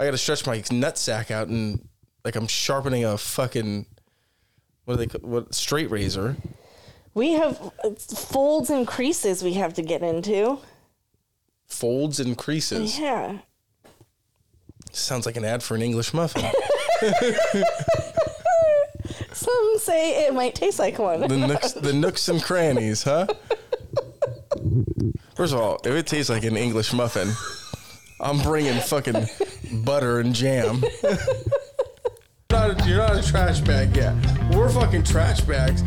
I got to stretch my nutsack out and like I'm sharpening a fucking what do they what straight razor. We have folds and creases we have to get into. Folds and creases. Yeah. Sounds like an ad for an English muffin. Some say it might taste like one. the nooks, the nooks and crannies, huh? First of all, if it tastes like an English muffin, I'm bringing fucking butter and jam. you're, not a, you're not a trash bag yet. We're fucking trash bags.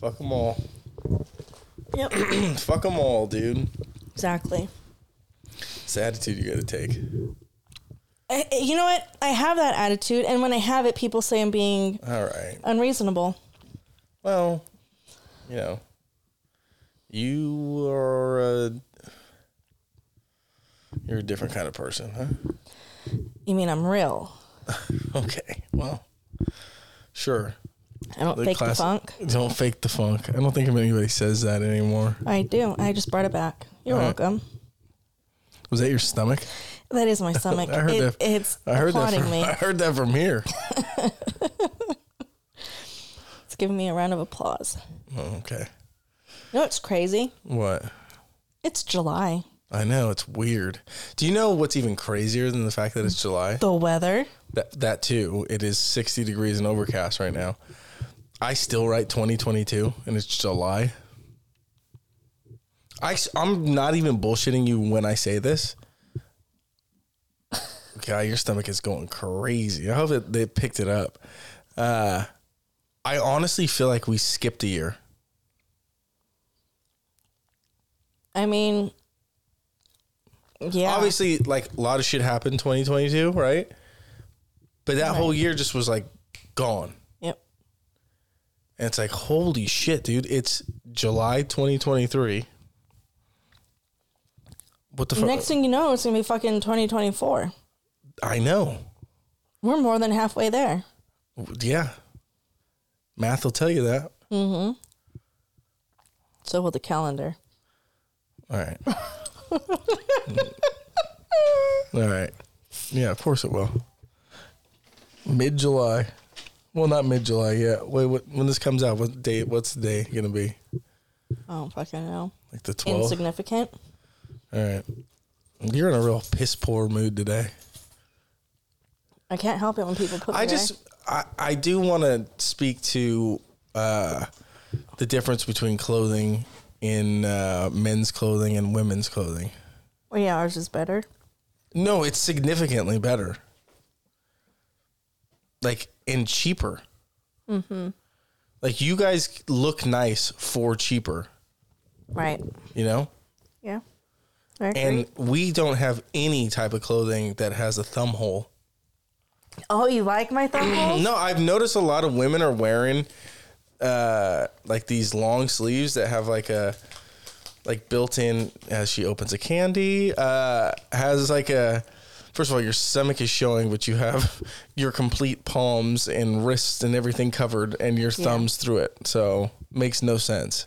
Fuck them all. Yep. Fuck them all, dude. exactly. It's the attitude you gotta take. I, you know what? I have that attitude, and when I have it, people say I'm being All right. unreasonable. Well, you know, you are a you're a different kind of person, huh? You mean I'm real? Okay. Well, sure. I don't fake class- the funk. Don't fake the funk. I don't think anybody says that anymore. I do. I just brought it back. You're All right. welcome. Was that your stomach? That is my stomach. I heard It- that. It's I heard that. From, me. I heard that from here. It's giving me a round of applause. Oh, okay. You know what's crazy? What? It's July. I know it's weird. Do you know what's even crazier than the fact that it's July? The weather. That that too. It is 60 degrees and overcast right now. I still write 2022 and it's July. I, I am not even bullshitting you when I say this. God, your stomach is going crazy. I hope that they picked it up. Uh, I honestly feel like we skipped a year. I mean, yeah. Obviously, like a lot of shit happened 2022, right? But that whole year just was like gone. Yep. And it's like, holy shit, dude. It's July 2023. What the fuck? Next thing you know, it's gonna be fucking 2024. I know. We're more than halfway there. Yeah. Math will tell you that. Mhm. So will the calendar. All right. All right. Yeah, of course it will. Mid July. Well, not mid July yet. Wait, what, when this comes out, what day? What's the day gonna be? I don't fucking know. Like the 12th? Insignificant. All right. You're in a real piss poor mood today. I can't help it when people put. I just I, I do want to speak to uh, the difference between clothing in uh, men's clothing and women's clothing. Well, yeah, ours is better. No, it's significantly better. Like and cheaper. Mm-hmm. Like you guys look nice for cheaper, Right. you know. Yeah. And we don't have any type of clothing that has a thumb hole. Oh, you like my thumb holes? No, I've noticed a lot of women are wearing uh like these long sleeves that have like a like built in as she opens a candy, uh has like a first of all your stomach is showing but you have your complete palms and wrists and everything covered and your Yeah. thumbs through it. So makes no sense.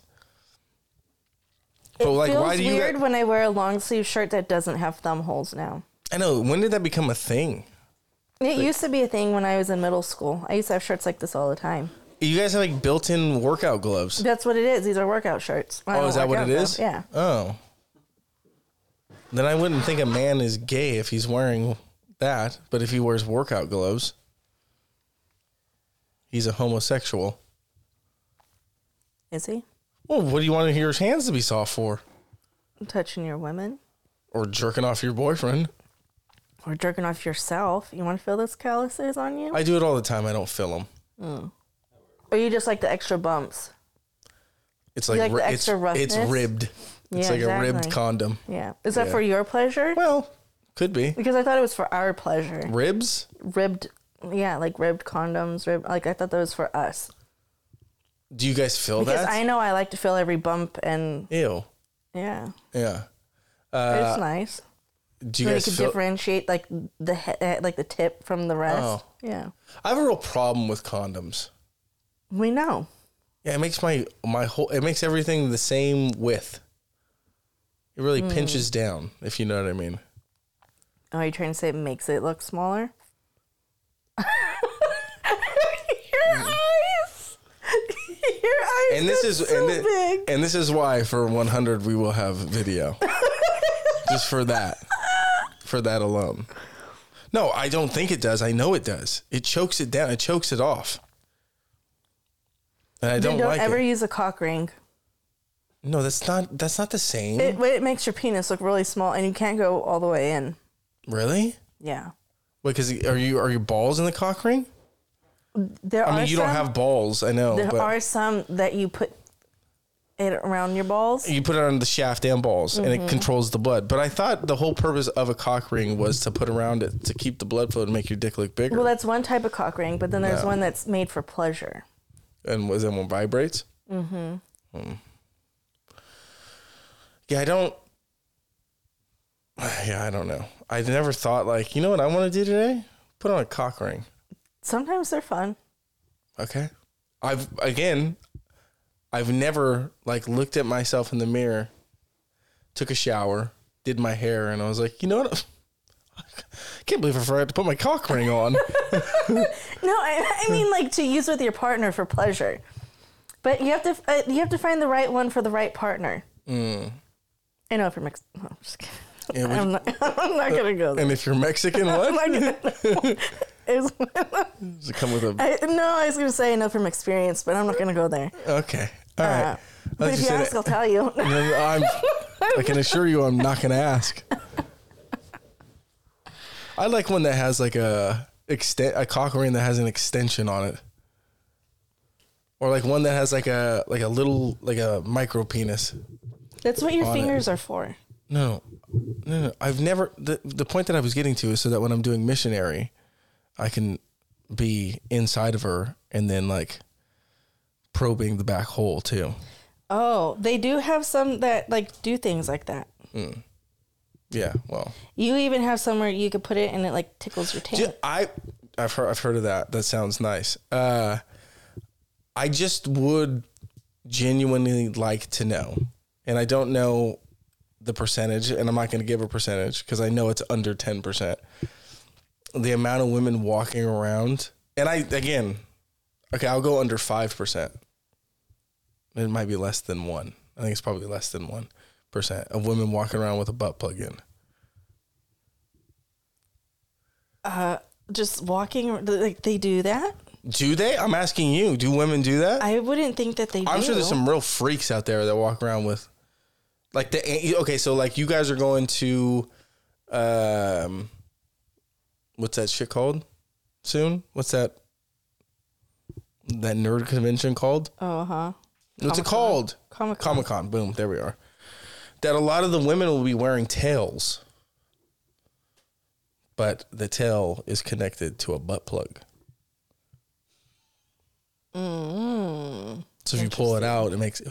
It But like feels why do you weird when I wear a long sleeve shirt that doesn't have thumb holes now. I know, when did that become a thing? It used to be a thing when I was in middle school. I used to have shirts like this all the time. You guys have like built-in workout gloves. That's what it is. These are workout shirts. I Oh, is that what it is? though. Yeah. Oh. Then I wouldn't think a man is gay if he's wearing that, but if he wears workout gloves, he's a homosexual. Is he? Well, what do you want your hands to be soft for? Touching your women? Or jerking off your boyfriend? Or jerking off yourself? You want to feel those calluses on you? I do it all the time. I don't fill them. Mm. or you just like the extra bumps? It's like, like ri- extra it's, it's ribbed. It's Yeah, like a ribbed condom. Yeah. Is that Yeah. for your pleasure? Well, could be. Because I thought it was for our pleasure. Ribs? Ribbed, yeah, like ribbed condoms. Ribbed, like I thought that was for us. Do you guys feel Because that? Because I know I like to feel every bump and Ew. yeah, Yeah. it's uh, nice. Do you So guys can feel? differentiate like the he- uh, like the tip from the rest. Oh. Yeah. I have a real problem with condoms. We know. Yeah, it makes my my whole it makes everything the same width. It really Hmm. pinches down, if you know what I mean. Oh, are you trying to say it makes it look smaller? Your eyes. Your eyes. And this is so and, thi- and this is why for 100 we will have video. Just for that. For that alone. No, I don't think it does. I know it does. It chokes it down. It chokes it off. And I don't, don't like ever it. use a cock ring. No, that's not that's not the same. It it makes your penis look really small, and you can't go all the way in. really? Yeah. Wait, because are you are your balls in the cock ring? There I mean, you some, don't have balls. I know, There but are some that you put it around your balls. you put it on the shaft and balls, and Mm-hmm. it controls the blood. But I thought the whole purpose of a cock ring was to put around it to keep the blood flow to make your dick look bigger. Well, that's one type of cock ring, but then there's No. one that's made for pleasure. and was that one vibrates? Mm-hmm. Yeah, I don't. Yeah, I don't know. I never thought like, you know what I want to do today? Put on a cock ring. Sometimes they're fun. Okay. I've again, I've never like looked at myself in the mirror, took a shower, did my hair, and I was like, you know what? I can't believe I forgot to put my cock ring on. No, I, I mean like to use with your partner for pleasure, but you have to uh, you have to find the right one for the right partner. I know if you're mixed. No, I'm just kidding. Yeah, I'm not. I'm not gonna go there. and if you're Mexican, I'm what? Not Does it come with a? I, no, I was gonna say I know from experience, but I'm not gonna go there. Okay. All right. Uh, but if you ask, I'll tell you. No, I'm, I can assure you, I'm not going to ask. I like one that has like a extent a cock ring that has an extension on it, or like one that has like a like a little like a micro penis. That's what your On it. fingers are for. No, no, no. I've never. The the point that I was getting to is so that when I'm doing missionary, I can be inside of her and then like probing the back hole too. Oh, they do have some that like do things like that. Yeah. Well. You even have somewhere you could put it and it like tickles your tail. I I've heard I've heard of that. That sounds nice. Uh, I just would genuinely like to know, and I don't know the percentage, and I'm not going to give a percentage because I know it's under ten percent. The amount of women walking around, and I again, okay, I'll go under five percent. It might be less than one. I think it's probably less than one percent of women walking around with a butt plug in. Uh, just walking, like they do that. Do they? I'm asking you. Do women do that? I wouldn't think that they. I'm do. sure there's some real freaks out there that walk around with, like the okay. So like you guys are going to, um, what's that shit called? Soon? What's that? That nerd convention called? Oh, huh. What's it called? Comic Comic Con. Boom. There we are. That a lot of the women will be wearing tails, but the tail is connected to a butt plug. Mm-hmm. So if you pull it out, it makes it.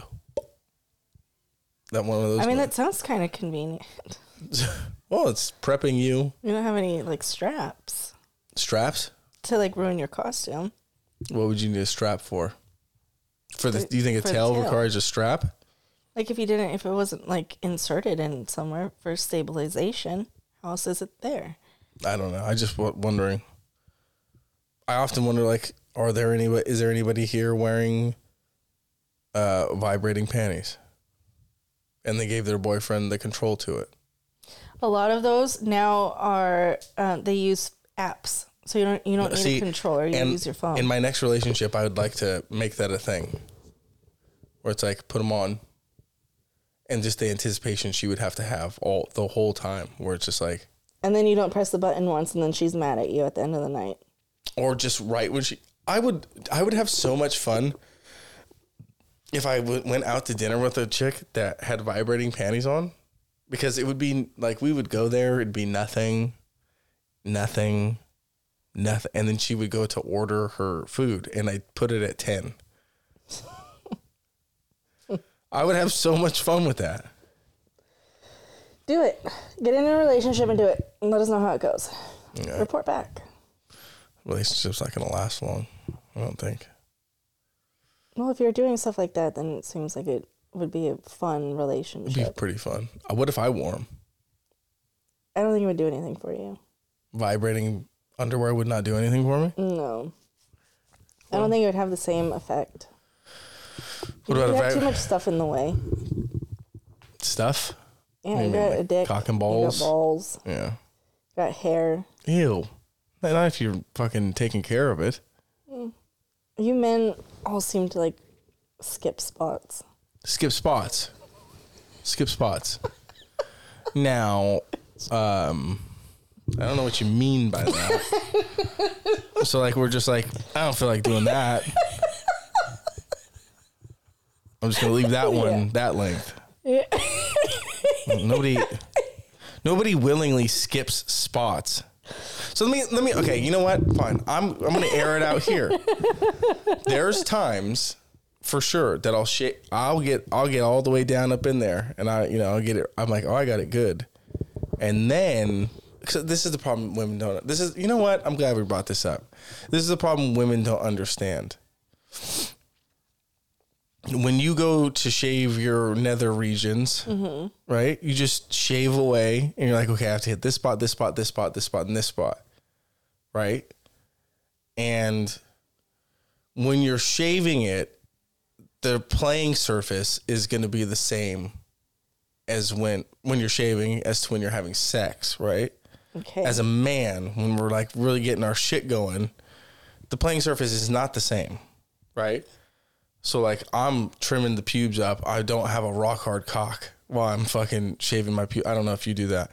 That one of those. I mean, ones. that sounds kind of convenient. well, it's prepping you You don't have any like straps straps. to like ruin your costume. What would you need a strap for? For the, do you think a tail, tail. requires a strap? Like if you didn't, if it wasn't like inserted in somewhere for stabilization, how else is it there? I don't know. I just w- wondering. I often wonder, like, are there any? Is there anybody here wearing uh, vibrating panties? And they gave their boyfriend the control to it. A lot of those now are uh, they use apps, so you don't you don't need See, a controller. You and use your phone. In my next relationship, I would like to make that a thing, where it's like put them on, and just the anticipation she would have to have all the whole time, where it's just like, and then you don't press the button once, and then she's mad at you at the end of the night. or just right when she. I would I would have so much fun if I w- went out to dinner with a chick that had vibrating panties on, because it would be like we would go there, it'd be nothing, nothing, nothing, and then she would go to order her food, and I'd put it at ten. I would have so much fun with that. Do it. Get in a relationship and do it. And let us know how it goes. Yeah. Report back. relationship's not gonna last long. I don't think. Well, if you're doing stuff like that, then it seems like it would be a fun relationship. It'd be pretty fun. Uh, What if I wore them? I don't think it would do anything for you. Vibrating underwear would not do anything for me. No. I don't think it would have the same effect. What you about have too I much stuff in the way. stuff? Yeah, you you mean, got like a dick. cock and You balls? got balls. Yeah. You got hair. Ew. Not if you're fucking taking care of it. You men all seem to like skip spots. Skip spots. Skip spots. now, um, I don't know what you mean by that. so like we're just like I don't feel like doing that. I'm just gonna leave that one Yeah. that length. Yeah. Nobody, nobody willingly skips spots. So let me let me. Okay, you know what? Fine. I'm I'm gonna air it out here. There's times for sure that I'll sh- I'll get I'll get all the way down up in there, and I you know I'll get it. I'm like, oh, I got it good, and then. So this is the problem women don't. This is you know what? I'm glad we brought this up. This is the problem women don't understand when you go to shave your nether regions, mm-hmm. right? You just shave away and you're like, okay, I have to hit this spot, this spot, this spot, this spot, and this spot, right? And when you're shaving it, the playing surface is going to be the same as when when you're shaving as to when you're having sex, right? Okay. As a man, when we're like really getting our shit going, the playing surface is not the same, right? So like I'm trimming the pubes up. I don't have a rock hard cock while I'm fucking shaving my pubes. I don't know if you do that,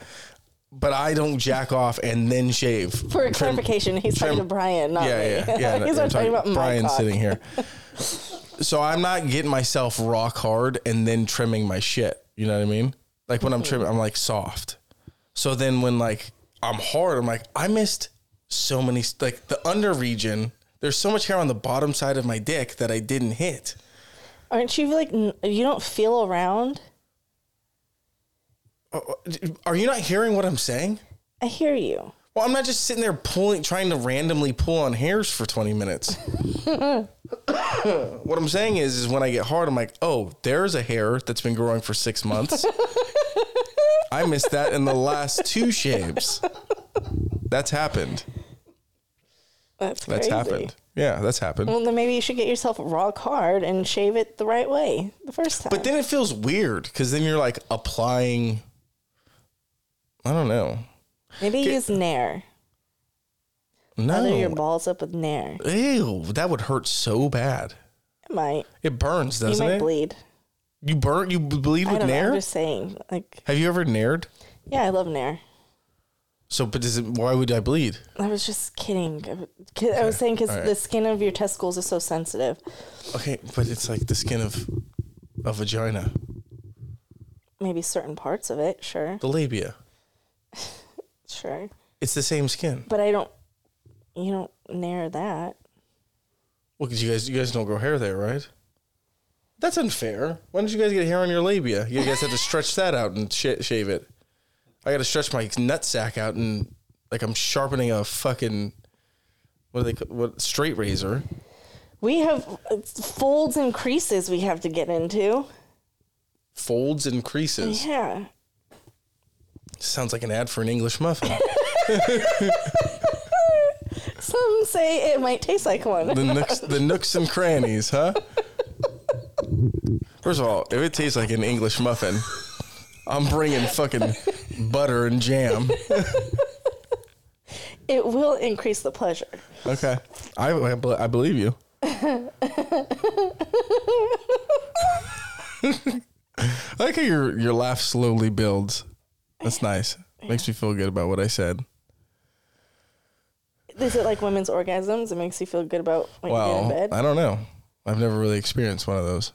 but I don't jack off and then shave. For Trim- clarification, he's talking to Brian, not yeah, me. yeah, yeah. he's not talking about Brian sitting here. so I'm not getting myself rock hard and then trimming my shit. You know what I mean? Like when I'm trimming, I'm like soft. So then when like I'm hard, I'm like I missed so many like the under region. There's so much hair on the bottom side of my dick that I didn't hit. Aren't you like n- you don't feel around? Oh, oh, are you not hearing what I'm saying? I hear you. Well, I'm not just sitting there pulling, trying to randomly pull on hairs for 20 minutes. what I'm saying is, is when I get hard, I'm like, oh, there's a hair that's been growing for six months. I missed that in the last two shaves. That's happened. That's That's happened. Yeah, that's happened. Well, then maybe you should get yourself rock hard and shave it the right way the first time. But then it feels weird because then you're like applying. I don't know. Maybe use Nair. Lather your balls up with Nair. Ew, that would hurt so bad. It might. It burns, doesn't might it? Might bleed. You burn. You bleed I with know. nair. I'm just saying. Like, Have you ever nared? yeah, I love Nair. So, but does it? Why would I bleed? I was just kidding. I I was saying because right. the skin of your testicles is so sensitive. Okay, but it's like the skin of a vagina, Maybe certain parts of it, sure, the labia. Sure. It's the same skin. But I don't. You don't Nair that. Well, because you guys, you guys don't grow hair there, right? That's unfair. Why don't you guys get hair on your labia? You guys have to stretch that out and sh- shave it. I got to stretch my nut sack out and like I'm sharpening a fucking what do they what straight razor. We have folds and creases we have to get into. Folds and creases. Yeah. Sounds like an ad for an English muffin. Some say it might taste like one. the nooks, the nooks and crannies, huh? First of all, if it tastes like an English muffin, I'm bringing fucking butter and jam. It will increase the pleasure. Okay, I I, bel- I believe you. I like how your your laugh slowly builds. That's nice. Makes me feel good about what I said. Is it like women's orgasms? It makes you feel good about when you get in Well, bed. I don't know. I've never really experienced one of those.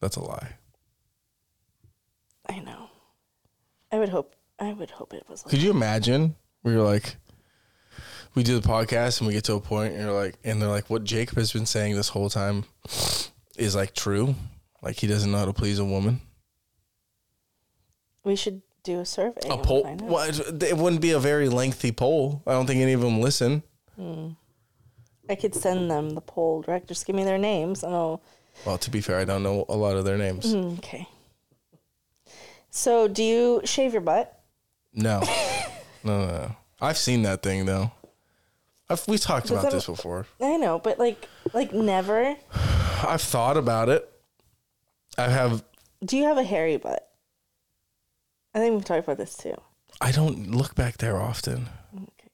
That's a lie. I know. I would hope. I would hope it was. Like, Could you imagine? We were like, we do the podcast and we get to a point and you're like, and they're like, what Jacob has been saying this whole time is like true. Like he doesn't know how to please a woman. We should do a survey. A and poll? find out. Well, it it wouldn't be a very lengthy poll. I don't think any of them listen. I could send them the poll direct. Just give me their names and I'll. Well, to be fair, I don't know a lot of their names. Mm, Okay. So, do you shave your butt? No. no, no, no. I've seen that thing though. I've, we talked about that- this before. I know, but like, like never. I've thought about it. I have. Do you have a hairy butt? I think we've talked about this too. I don't look back there often. Okay.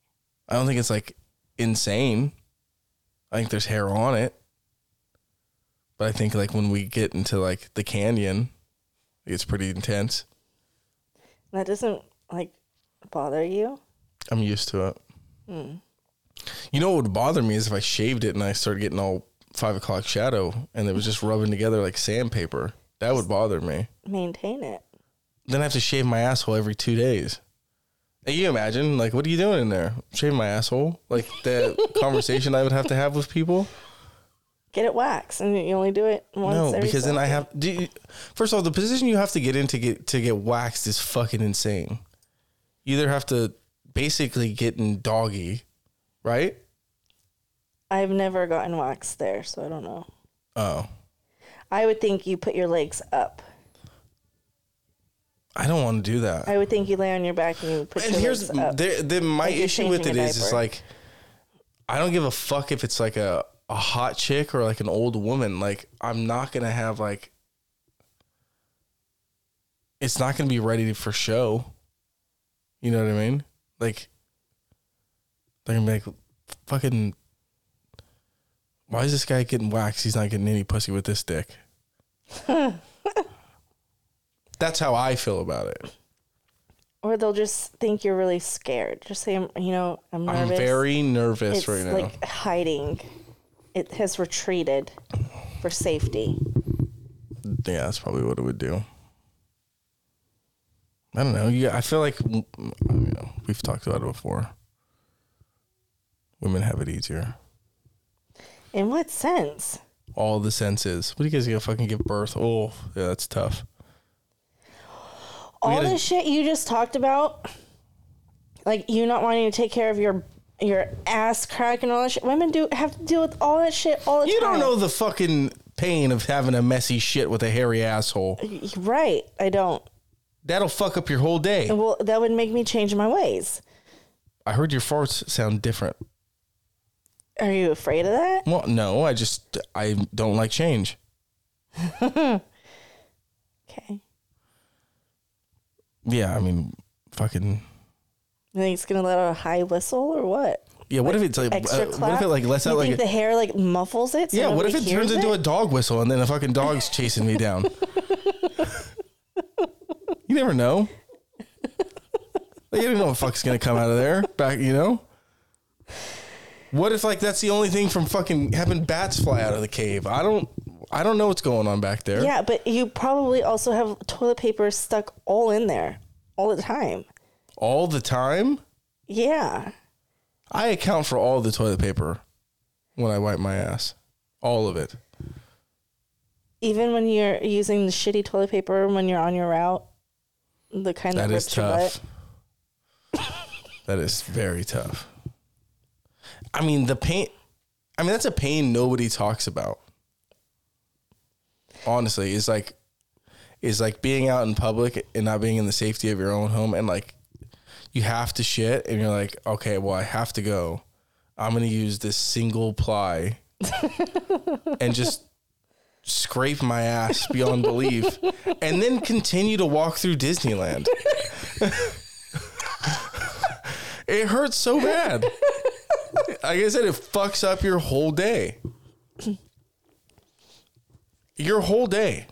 I don't think it's like insane. I think there's hair on it. But I think like when we get into like the canyon, it's pretty intense. That doesn't like bother you. I'm used to it. Hmm. You know what would bother me is if I shaved it and I started getting all five o'clock shadow and it was just rubbing together like sandpaper. That would bother me. Maintain it. Then I have to shave my asshole every two days. Hey, you imagine, like, what are you doing in there? Shaving my asshole? Like the conversation I would have to have with people? Get it waxed, and you only do it once. No, because then I have. Do you, first of all, the position you have to get in to get to get waxed is fucking insane. You either have to basically get in doggy, right? I've never gotten waxed there, so I don't know. Oh, I would think you put your legs up. I don't want to do that. I would think you lay on your back and you put and your here's legs up. the, the my Like issue with it is, is like, I don't give a fuck if it's like a a hot chick or like an old woman. Like, I'm not gonna have like. It's not gonna be ready for show. You know what I mean? Like, they're gonna be like, fucking. Why is this guy getting waxed? He's not getting any pussy with this dick. That's how I feel about it. or they'll just think you're really scared. Just say, I'm, you know, I'm I'm very nervous it's right now. like hiding. It has retreated for safety. Yeah, that's probably what it would do. I don't know. Yeah, I feel like mm, know we've talked about it before. Women have it easier. In what sense? All the senses. What do you guys gonna fucking give birth? Oh, yeah, that's tough. All gotta- the shit you just talked about, like you not wanting to take care of your your ass crack and all that shit. Women do have to deal with all that shit all the You time. You don't know the fucking pain of having a messy shit with a hairy asshole. Right. I don't. That'll fuck up your whole day. Well, that would make me change my ways. I heard your farts sound different. Are you afraid of that? Well, no, I just I don't like change. Okay. Yeah, I mean, fucking. You think it's gonna let out a high whistle or what? Yeah, what if it's like? Extra uh, clap. what if it like lets you out think like? a- the hair like muffles it? so Yeah, what if it turns into a dog whistle and then a fucking dog's chasing me down? you never know. Like, you don't know what fuck's gonna come out of there. Back, you know. What if like that's the only thing from fucking having bats fly out of the cave? I don't. I don't know what's going on back there. Yeah, but you probably also have toilet paper stuck all in there all the time. All the time. Yeah. I account for all the toilet paper when I wipe my ass. All of it. Even when you're using the shitty toilet paper when you're on your route, the kind that, That is tough. that is very tough. I mean, the pain. I mean, that's a pain nobody talks about. Honestly, is like, is like being out in public and not being in the safety of your own home, and like, you have to shit, and you're like, okay, well, I have to go. I'm gonna use this single ply, and just scrape my ass beyond belief, and then continue to walk through Disneyland. It hurts so bad. like I said, it fucks up your whole day. Your whole day.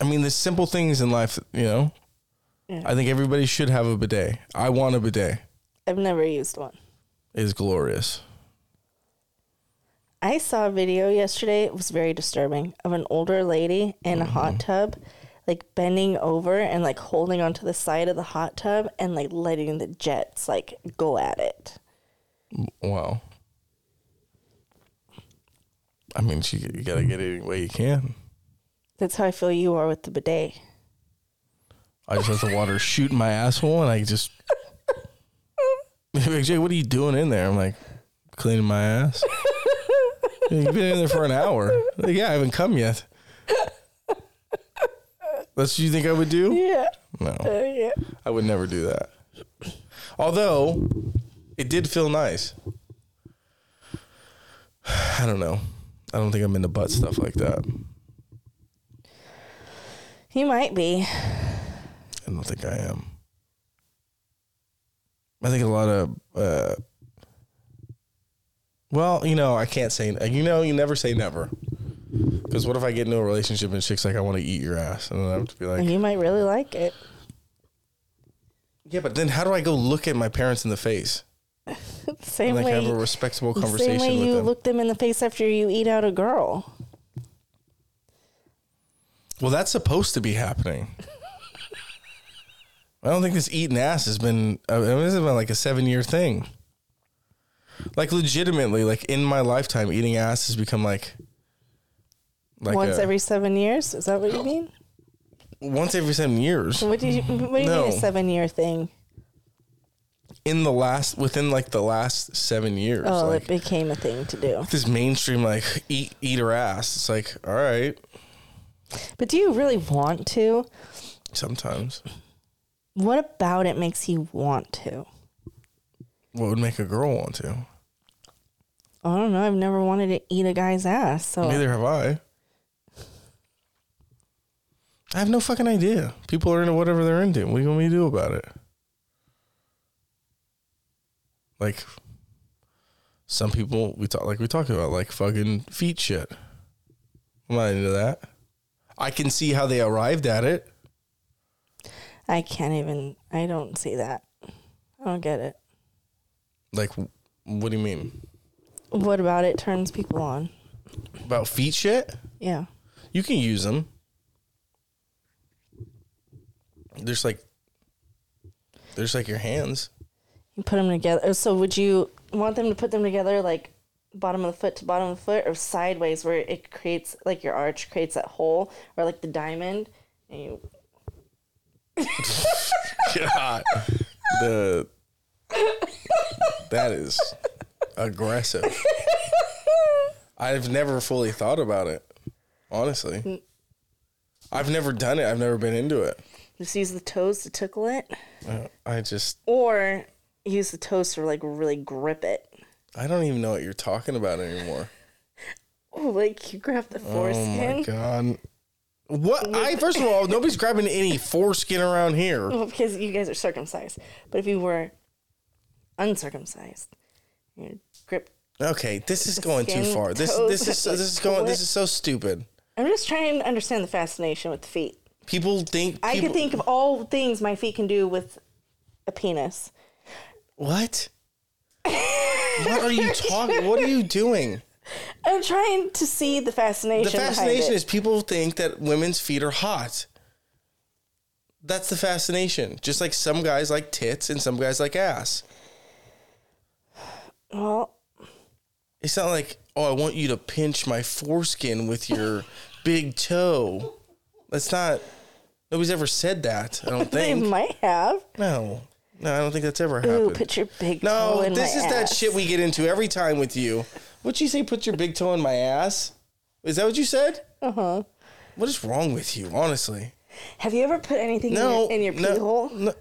I mean, the simple things in life, you know. Yeah. I think everybody should have a bidet. I want a bidet. I've never used one. It is glorious. I saw a video yesterday. It was very disturbing of an older lady in a Mm-hmm. hot tub, like bending over and like holding onto the side of the hot tub and like letting the jets like go at it. Wow. I mean, you, you gotta get it any way you can. That's how I feel you are with the bidet. I just let the water shoot in my asshole, and I just. like, Jay, what are you doing in there? I'm like, cleaning my ass. You've been in there for an hour. Like, yeah, I haven't come yet. That's what you think I would do? Yeah. No, Uh, yeah. I would never do that. Although, it did feel nice. I don't know. I don't think I'm into butt stuff like that. You might be. I don't think I am. I think a lot of, uh, well, you know, I can't say, you know, you never say never. Because what if I get into a relationship and chick's like, I want to eat your ass? And then I have to be like, You might really like it. yeah, but then how do I go look at my parents in the face same and like way. have a respectable conversation same way you them? look them in the face after you eat out a girl. well, that's supposed to be happening. I don't think this eating ass has been, I mean, this has been like a seven year thing. Like legitimately, like in my lifetime, eating ass has become like, like Once a- every seven years. Is that what you mean? once every seven years. What do you What do you No. mean a seven year thing? In the last, within like the last seven years, Oh, like it became a thing to do. this mainstream like eat eat her ass. It's like all right, But do you really want to? sometimes. What about it makes you want to? What would make a girl want to? I don't know. I've never wanted to eat a guy's ass. So Neither have I. I have no fucking idea. People are into whatever they're into. What do you want me to do about it? Like, some people we talk like we talk about like fucking feet shit. I'm not into that. I can see how they arrived at it. I can't even. I don't see that. I don't get it. Like, what do you mean What about it turns people on? about feet shit? Yeah. You can use them. There's like, there's like your hands. Put them together. So would you want them to put them together like bottom of the foot to bottom of the foot or sideways where it creates like your arch creates that hole or like the diamond and you God, the that is aggressive. I've never fully thought about it. Honestly, I've never done it. I've never been into it. just use the toes to tickle it Uh, I just, or use the toaster like really grip it. I don't even know what you're talking about anymore. Oh, like you grab the foreskin. Oh my god. What? I first of all, nobody's grabbing any foreskin around here. Well, because you guys are circumcised. But if you were uncircumcised, you grip. Okay, this is going too far. This this is like, this is going. This is so stupid. I'm just trying to understand the fascination with the feet. People think. I people, can think of all things my feet can do with a penis. What? what are you talking? What are you doing? I'm trying to see the fascination. The fascination is people think that women's feet are hot. That's the fascination. Just like some guys like tits and some guys like ass. well, It's not like, oh, I want you to pinch my foreskin with your big toe. That's not. Nobody's ever said that. I don't think they might have. No, no, I don't think that's ever happened. Ooh, put your big toe no, this is that shit we get into every time with you. What'd you say? Put your big toe in my ass. Is that what you said? Uh huh. What is wrong with you? Honestly. Have you ever put anything No, in your, in your no, pee hole? no.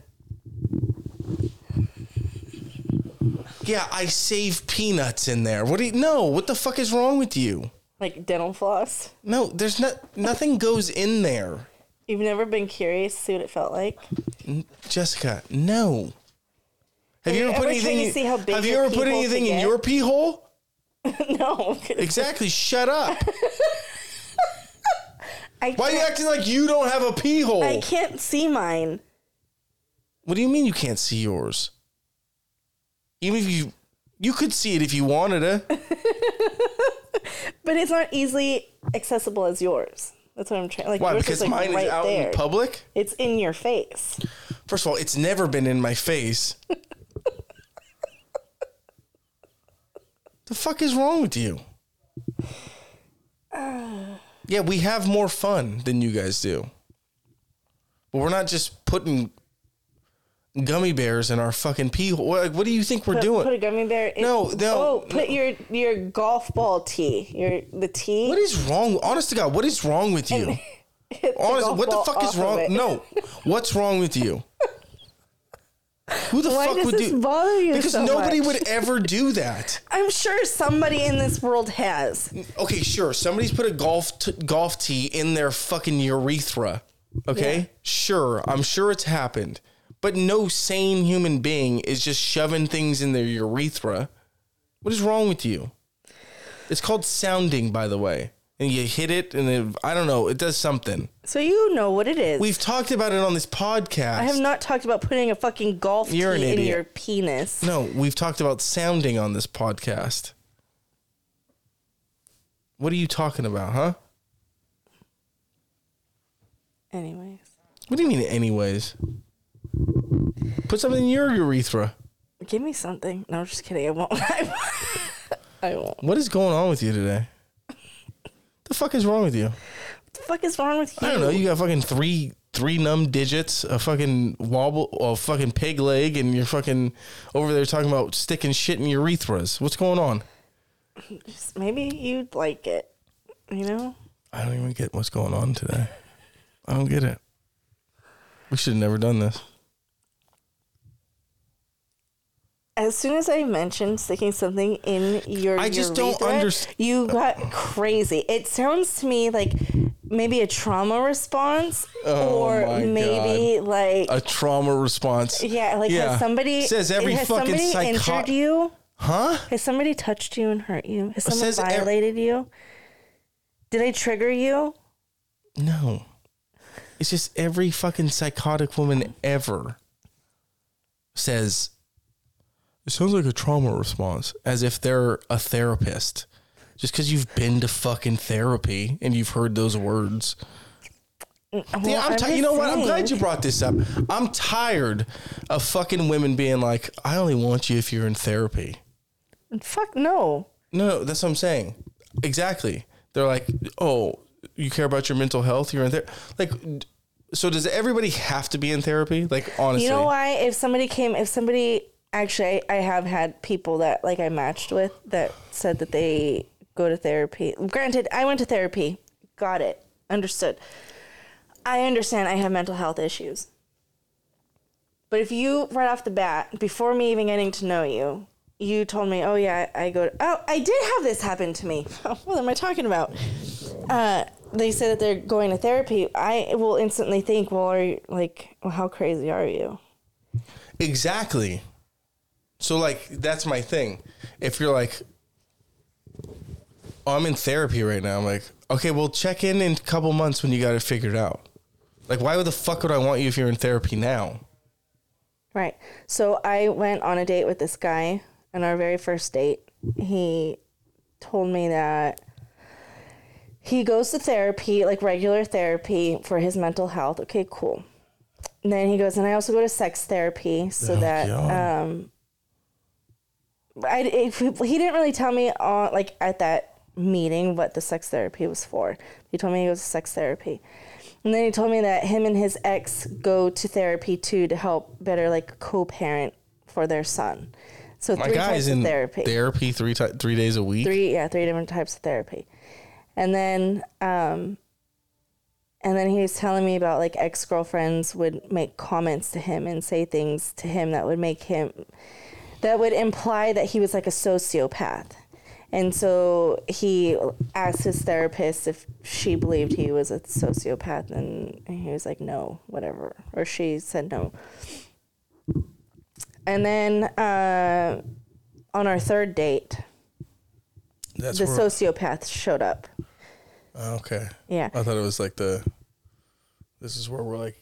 Yeah, I save peanuts in there. What do you? No, what the fuck is wrong with you? Like dental floss? No, there's not. Nothing goes in there, You've never been curious to see what it felt like? Jessica. No. Have, you you ever put anything? tried see how big have you ever put anything in your pee hole? no. Exactly. Shut up. I Why are you acting like you don't have a pee hole? I can't see mine. What do you mean you can't see yours? Even if you, you could see it if you wanted to. But it's not easily accessible as yours. That's what I'm trying. Like Why? yours Because like mine right is out there. in public. It's in your face. First of all, it's never been in my face. the fuck is wrong with you? Yeah, we have more fun than you guys do. But we're not just putting gummy bears in our fucking pee hole. What, what do you think we're Put, doing? put a gummy bear. In, No, oh, no, Oh, put your your golf ball tee. Your the tee. what is wrong? Honest to God, what is wrong with you? Honest, what the fuck is wrong? No, what's wrong with you? Who the Why fuck would do? bother you because so nobody much? would ever do that. I'm sure somebody in this world has. Okay, sure. Somebody's put a golf t- golf tee in their fucking urethra. Okay, Yeah. sure. I'm sure it's happened, but no sane human being is just shoving things in their urethra. What is wrong with you? It's called sounding, by the way. And you hit it, and it, I don't know. It does something. So you know what it is. We've talked about it on this podcast. I have not talked about putting a fucking golf You're tee in your penis. No, we've talked about sounding on this podcast. What are you talking about, huh? Anyways, What do you mean, anyways? Put something in your urethra. give me something. No, I'm just kidding. I won't. I won't. What is going on with you today? The fuck is wrong with you? What the fuck is wrong with you? I don't know. You got fucking three three numb digits, a fucking wobble, a fucking pig leg, and you're fucking over there talking about sticking shit in urethras. What's going on? Just maybe you'd like it. You know. I don't even get what's going on today. I don't get it. We should have never done this. As soon as I mentioned sticking something in your, I just don't understand. You got crazy. It sounds to me like maybe a trauma response, Oh or maybe like A trauma response. yeah, like Yeah. has somebody Says every has fucking somebody psycho- injured you? Huh? Has somebody touched you and hurt you? Has someone says ev- violated you? Did I trigger you? No. It's just every fucking psychotic woman ever says, it sounds like a trauma response, as if they're a therapist. Just because you've been to fucking therapy and you've heard those words. Well, Yeah, I'm I'm you just know what? I'm glad you brought this up. I'm tired of fucking women being like, I only want you if you're in therapy. Fuck no. No, that's what I'm saying. Exactly. They're like, oh, you care about your mental health? You're in there. Like, so does everybody have to be in therapy? Like, honestly, You know why? If somebody came, if somebody actually, I, I have had people that like I matched with that said that they go to therapy. Granted, I went to therapy, got it, understood. I understand I have mental health issues. But if you right off the bat, before me even getting to know you, you told me, "Oh yeah, I go." To, oh, I did have this happen to me. what am I talking about? Uh, they say that they're going to therapy. I will instantly think, "Well, are you like, well, how crazy are you?" exactly. So, like, that's my thing. If you're like, oh, I'm in therapy right now, I'm like, okay, well, check in in a couple months when you got it figured out. Like, why would the fuck would I want you if you're in therapy now? Right. So I went on a date with this guy and our very first date. He told me that he goes to therapy, like regular therapy for his mental health. Okay, cool. And then he goes, and I also go to sex therapy so Oh, that God. um I if, he didn't really tell me on like at that meeting what the sex therapy was for. He told me it was sex therapy. And then he told me that him and his ex go to therapy too to help better like co-parent for their son. So My three guy's types in of therapy. therapy three ti- three days a week. Three yeah, three different types of therapy. And then um and then he was telling me about like ex-girlfriends would make comments to him and say things to him that would make him that would imply that he was like a sociopath. And so he asked his therapist if she believed he was a sociopath, and he was like, no, whatever. Or she said no. And then uh, on our third date, That's the where- sociopath showed up. Oh, okay. Yeah. I thought it was like the. This is where we're like.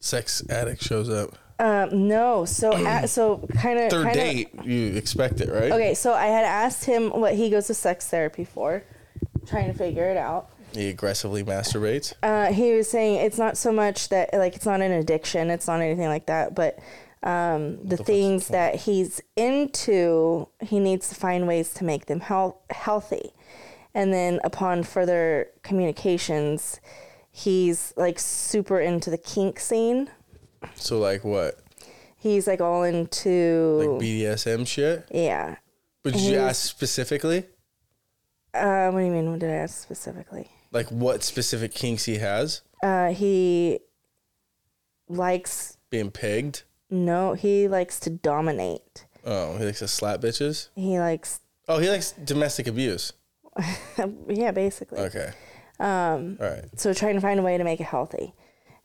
Sex addict shows up. Um, no, so at, so kind of Third date, you expect it, right? Okay, so I had asked him what he goes to sex therapy for, trying to figure it out. He aggressively masturbates. Uh, he was saying it's not so much that like it's not an addiction, it's not anything like that, but um, the things that he's into, he needs to find ways to make them health- healthy. And then upon further communications, he's like super into the kink scene. So like what? He's like all into Like BDSM shit? yeah. But did you ask specifically? Uh, what do you mean? What did I ask specifically? Like what specific kinks he has? Uh, he likes Being pegged? no, he likes to dominate. Oh, he likes to slap bitches? He likes, Oh, he likes domestic abuse. yeah, basically. Okay. Um, All right. So trying to find a way to make it healthy.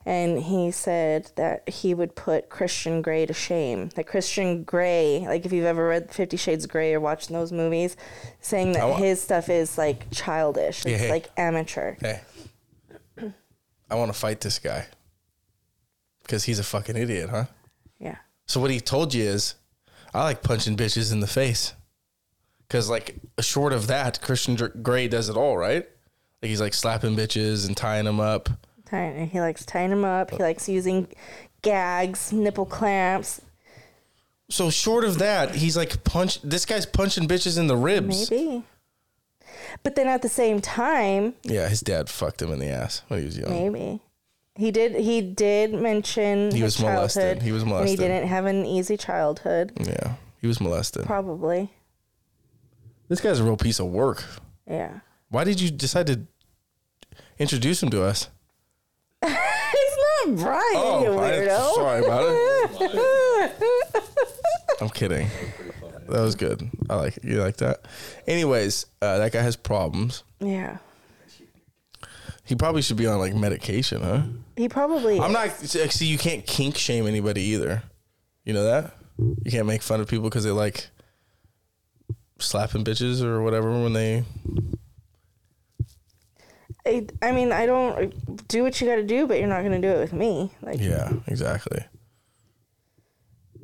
And he said that he would put Christian Grey to shame. That Christian Grey, like if you've ever read Fifty Shades of Grey or watched those movies, saying that I wa- his stuff is like childish, it's Yeah, hey. like amateur. Hey, I want to fight this guy because he's a fucking idiot, huh? Yeah. So what he told you is, I like punching bitches in the face. Cause like short of that, Christian Grey does it all, right? Like he's like slapping bitches and tying them up. Tying, he likes tying them up. He likes using gags, nipple clamps. So short of that, he's like punch. This guy's punching bitches in the ribs. Maybe. But then at the same time, Yeah, his dad fucked him in the ass when he was young. maybe he did. He did mention He was molested. He was And he didn't have an easy childhood. Yeah, he was molested. Probably. This guy's a real piece of work. Yeah. Why did you decide to introduce him to us? Brian, you Oh, I- weirdo. sorry about it. I'm kidding. That was good. I like it. You like that? Anyways, uh, that guy has problems. yeah. He probably should be on like medication, huh? He probably. I'm not. See, you can't kink shame anybody either. You know that? You can't make fun of people because they like slapping bitches or whatever when they. I, I mean, I don't do what you got to do, but you're not going to do it with me. Like, Yeah, exactly.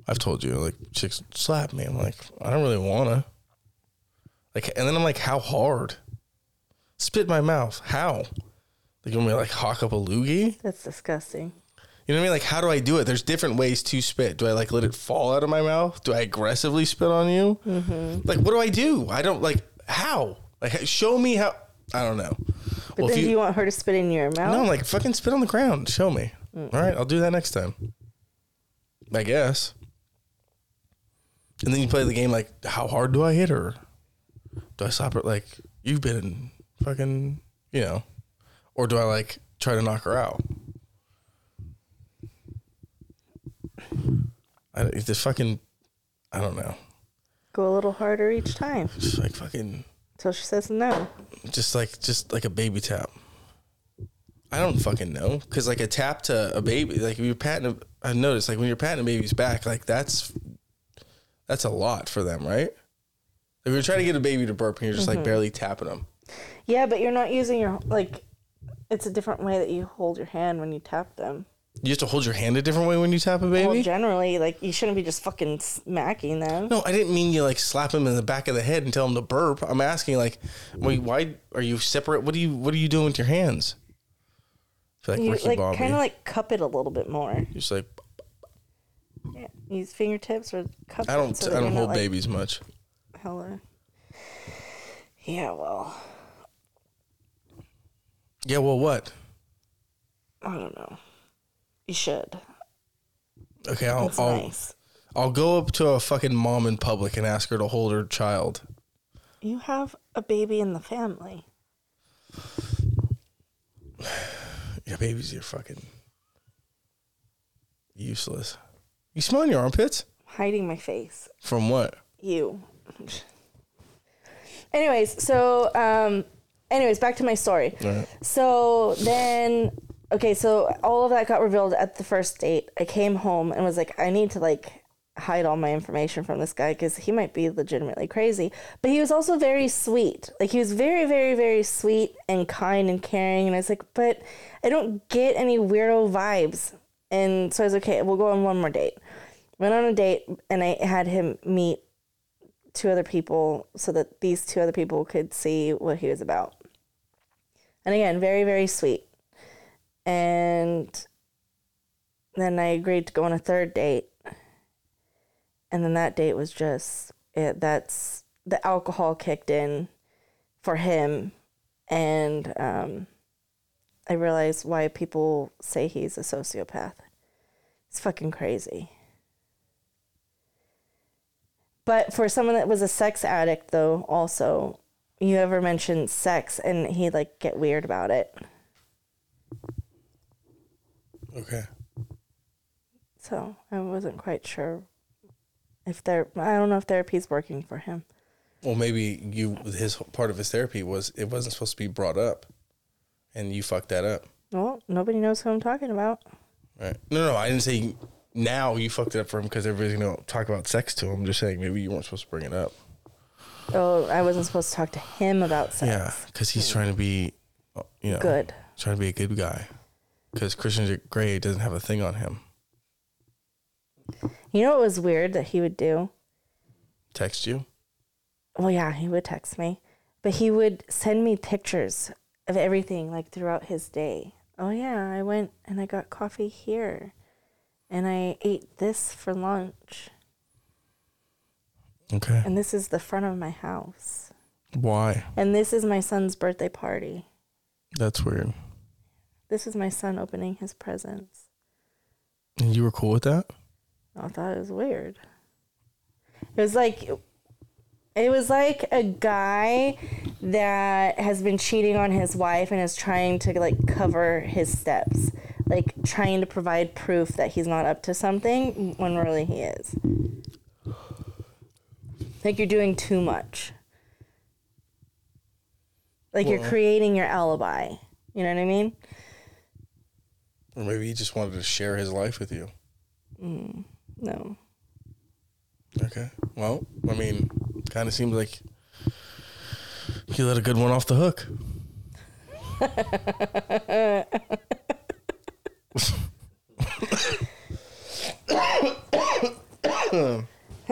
I've told you, like, chicks slap me. I'm like, I don't really wanna. Like, and then I'm like, how hard? Spit in my mouth. How? Like, you want me to like hawk up a loogie? that's disgusting. You know what I mean? Like, how do I do it? There's different ways to spit. Do I like let it fall out of my mouth? Do I aggressively spit on you? Mm-hmm. Like, what do I do? I don't like how. Like, show me how. I don't know. But then do you want her to spit in your mouth? No, I'm like, fucking spit on the ground. Show me. Mm. All right, I'll do that next time. I guess. And then you play the game like, how hard do I hit her? Do I slap her? Like, you've been fucking, you know. Or do I like try to knock her out? I, just fucking, I don't know. Go a little harder each time Just like fucking, until she says no. just like, just like a baby tap. I don't fucking know. Cause like a tap to a baby, like if you're patting, a, I noticed like when you're patting a baby's back, like that's, that's a lot for them, right? Like you're trying to get a baby to burp and you're just like mm-hmm. barely tapping them. Yeah, but you're not using your like. It's a different way that you hold your hand when you tap them. You have to hold your hand a different way when you tap a baby. Well, generally, like you shouldn't be just fucking smacking them. no, I didn't mean you like slap him in the back of the head and tell him to burp. I'm asking like, wait, why are you separate? What do you What are you doing with your hands? I feel like You Ricky like kind of like cup it a little bit more. You just like Yeah, use fingertips or cup. I don't so I don't hold like, babies much. Hella. Yeah, well, Yeah, well, what? I don't know. You should. Okay, I'll It's I'll, nice. I'll go up to a fucking mom in public and ask her to hold her child. You have a baby in the family. Yeah, babies are fucking useless. You smell in your armpits? Hiding my face. From what? You. anyways, so um anyways, back to my story. Right. So then okay, so all of that got revealed at the first date. I came home and was like, I need to like hide all my information from this guy because he might be legitimately crazy. But he was also very sweet. Like he was very, very, very sweet and kind and caring. And I was like, but I don't get any weirdo vibes. And so I was okay, we'll go on one more date. Went on a date and I had him meet two other people so that these two other people could see what he was about. And again, very, very sweet. And then I agreed to go on a third date. And then that date was just it that's the alcohol kicked in for him, and um, I realized why people say he's a sociopath. It's fucking crazy. But for someone that was a sex addict, though, also, you ever mention sex and he like get weird about it. Okay. So I wasn't quite sure if there. I don't know if therapy's working for him. Well, maybe you his part of his therapy was it wasn't supposed to be brought up, and you fucked that up. Well, nobody knows who I'm talking about. Right? No, no, I didn't say now you fucked it up for him because everybody's gonna talk about sex to him. I'm just saying maybe you weren't supposed to bring it up. Oh, I wasn't supposed to talk to him about sex. Yeah, because he's trying to be, uh, you know, Good. trying to be a good guy. Because Christian Grey doesn't have a thing on him. You know what was weird that he would do? Text you. Well, yeah, he would text me, but he would send me pictures of everything like throughout his day. Oh yeah, I went and I got coffee here, and I ate this for lunch, Okay. and this is the front of my house, Why? and this is my son's birthday party. That's weird. This is my son opening his presents. And you were cool with that? I thought it was weird. It was like it was like a guy that has been cheating on his wife and is trying to like cover his steps. Like trying to provide proof that he's not up to something when really he is. Like you're doing too much. Like you're creating your alibi. You know what I mean? Or maybe he just wanted to share his life with you. No. Okay. Well, I mean, kind of seems like you let a good one off the hook.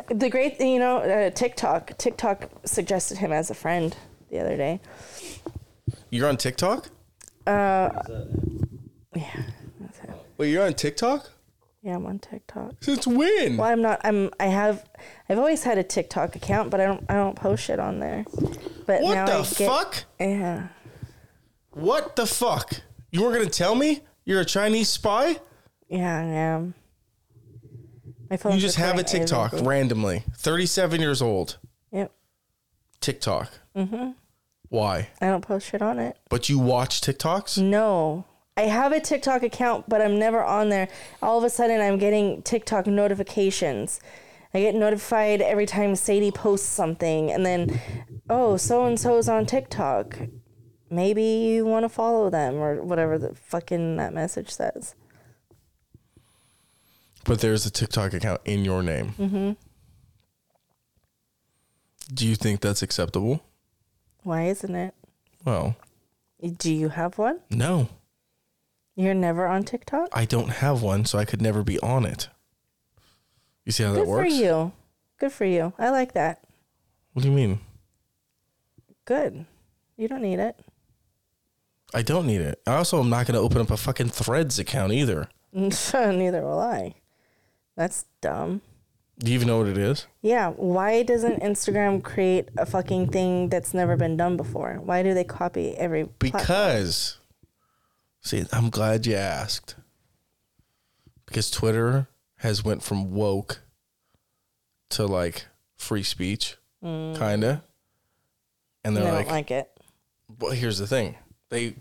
The great, you know, uh, TikTok. TikTok suggested him as a friend the other day. You're on TikTok? Yeah, that's it. Wait, you're on TikTok? Yeah, I'm on TikTok. Since when? Well, I'm not. I'm. I have. I've always had a TikTok account, but I don't. I don't post shit on there. But What now the I get, fuck? Yeah. What the fuck? You weren't gonna tell me you're a Chinese spy? Yeah, I am. My phone. You just have a TikTok randomly. 37 years old. Yep. TikTok. Mm-hmm. Why? I don't post shit on it. But you watch TikToks? No. I have a TikTok account, but I'm never on there. All of a sudden, I'm getting TikTok notifications. I get notified every time Sadie posts something, and then, oh, so and so's on TikTok. Maybe you want to follow them or whatever the fucking that message says. But there's a TikTok account in your name. Mm-hmm. Do you think that's acceptable? Why isn't it? Well, Do you have one? no. You're never on TikTok? I don't have one, so I could never be on it. You see how that works? Good for you. Good for you. I like that. What do you mean? Good. You don't need it. I don't need it. I also am not going to open up a fucking Threads account either. Neither will I. That's dumb. Do you even know what it is? Yeah, why doesn't Instagram create a fucking thing that's never been done before? Why do they copy every platform? See, I'm glad you asked. Because Twitter has went from woke to like free speech, mm. kinda. And they're don't like, like it. well, here's the thing. They,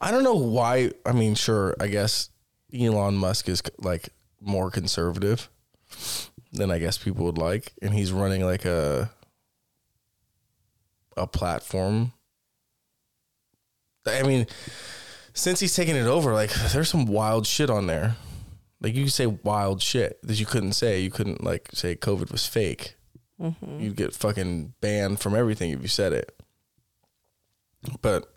I don't know why. I mean, sure, I guess Elon Musk is like more conservative than I guess people would like, and he's running like a a platform. I mean, since he's taken it over, like there's some wild shit on there. Like you could say wild shit that you couldn't say. You couldn't like say COVID was fake. Mm-hmm. You'd get fucking banned from everything if you said it. But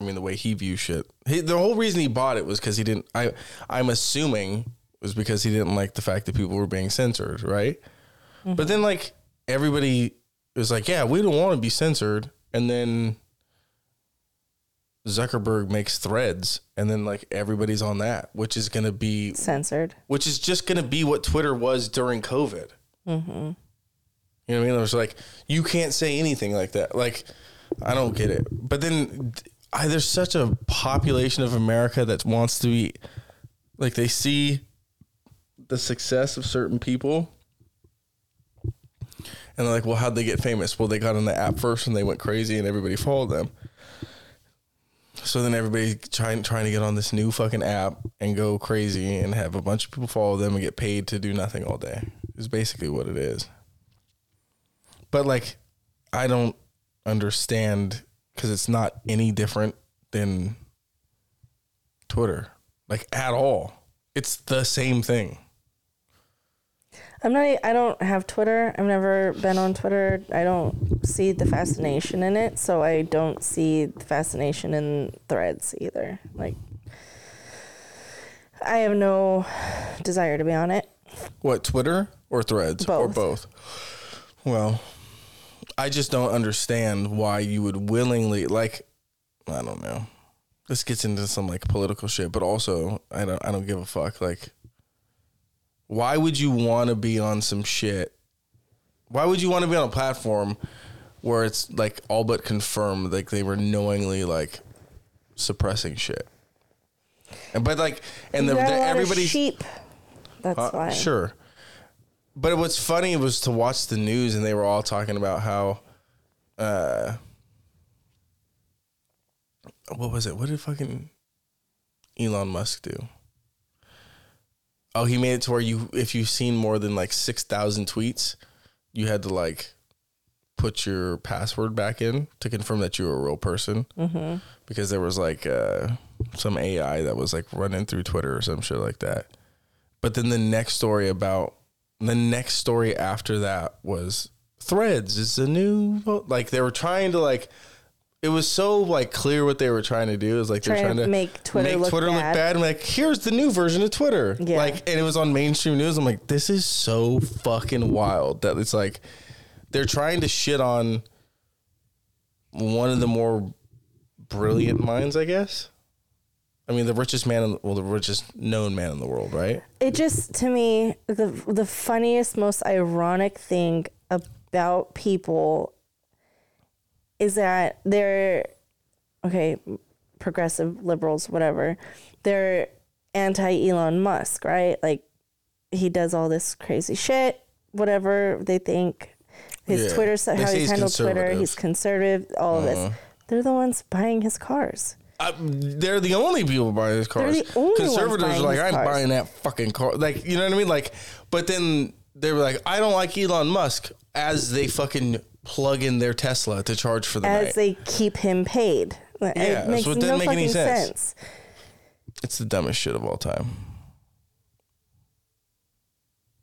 I mean, the way he views shit, he, the whole reason he bought it was because he didn't. I I'm assuming was because he didn't like the fact that people were being censored, right? But mm-hmm. then like everybody was like, yeah, we don't want to be censored, and then Zuckerberg makes threads, and then like everybody's on that, which is gonna be Censored. which is just going to be what Twitter was during COVID. Mm-hmm. You know what I mean? It was like you can't say anything like that. Like I don't get it. But then I, there's such a population of America that wants to be like they see the success of certain people and they're like, well, how'd they get famous? Well, they got on the app first and they went crazy and everybody followed them. So then everybody trying trying to get on this new fucking app and go crazy and have a bunch of people follow them and get paid to do nothing all day. Is basically what it is. But like, I don't understand because it's not any different than Twitter, like at all. It's the same thing. I'm not. I don't have Twitter. I've never been on Twitter. I don't see the fascination in it, so I don't see the fascination in Threads either. Like, I have no desire to be on it. What Twitter or Threads or Both. both? Well, I just don't understand why you would willingly like. I don't know. This gets into some like political shit, but also I don't. I don't give a fuck. Like, why would you want to be on some shit? Why would you want to be on a platform where it's like all but confirmed like they were knowingly like suppressing shit? And but like and the, the, everybody's sheep. That's uh, why. Sure. But what's funny was to watch the news and they were all talking about how uh what was it? What did fucking Elon Musk do? Oh, he made it to where you if you've seen more than like 6,000 tweets, you had to like put your password back in to confirm that you were a real person. Mm-hmm. Because there was like uh, some AI that was like running through Twitter or some shit like that. But then the next story about the next story after that was Threads is a new like they were trying to like it was so like clear what they were trying to do is like they're Trying trying to make Twitter look bad. bad. I'm like, here's the new version of Twitter. Yeah. Like, and it was on mainstream news. I'm like, this is so fucking wild that it's like they're trying to shit on one of the more brilliant minds, I guess. I mean, the richest man, in, well, the richest known man in the world, right? It just to me the the funniest, most ironic thing about people is that they're okay, progressive liberals, whatever. They're anti Elon Musk, right? Like he does all this crazy shit, whatever they think. His Yeah. Twitter, They how he's handled Twitter, he's conservative, all of this. They're the ones buying his cars. Uh, they're the only people buying his cars. They're the only ones Conservatives buying are like, I'm cars." buying that fucking car. Like, you know what I mean? Like, but then they were like, I don't like Elon Musk as they fucking plug in their Tesla to charge for the As night. they keep him paid. Yeah, it so it no doesn't make any fucking sense. sense. it's the dumbest shit of all time.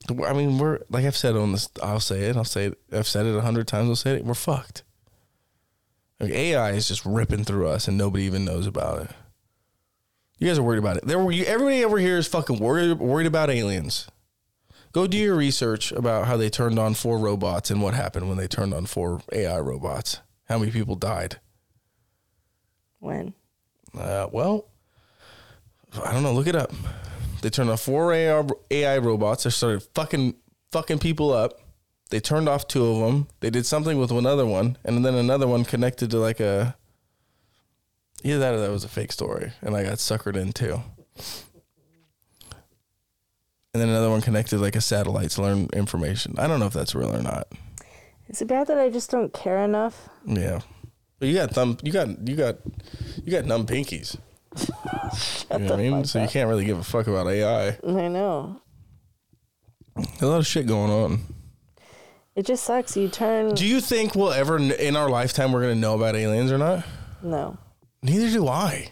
I mean, we're like I've said on this. I'll say it. I'll say it. I've said it a hundred times. I'll say it. We're fucked. Like AI is just ripping through us, and nobody even knows about it. You guys are worried about it. There were you. Everybody over here is fucking worried worried about aliens. Go do your research about how they turned on four robots and what happened when they turned on four AI robots. How many people died? When? Uh, well, I don't know. Look it up. They turned on four AI, AI robots. They started fucking fucking people up. They turned off two of them. They did something with another one, and then another one connected to like a. Either that or that was a fake story, and I got suckered in too. And then another one connected like a satellite to learn information. I don't know if that's real or not. Is it bad that I just don't care enough? Yeah, but you got thumb. You got you got you got numb pinkies. you know what I mean? So you can't really give a fuck about AI. I know. There's a lot of shit going on. It just sucks. You turn. Do you think we'll ever in our lifetime we're gonna know about aliens or not? no, Neither do I.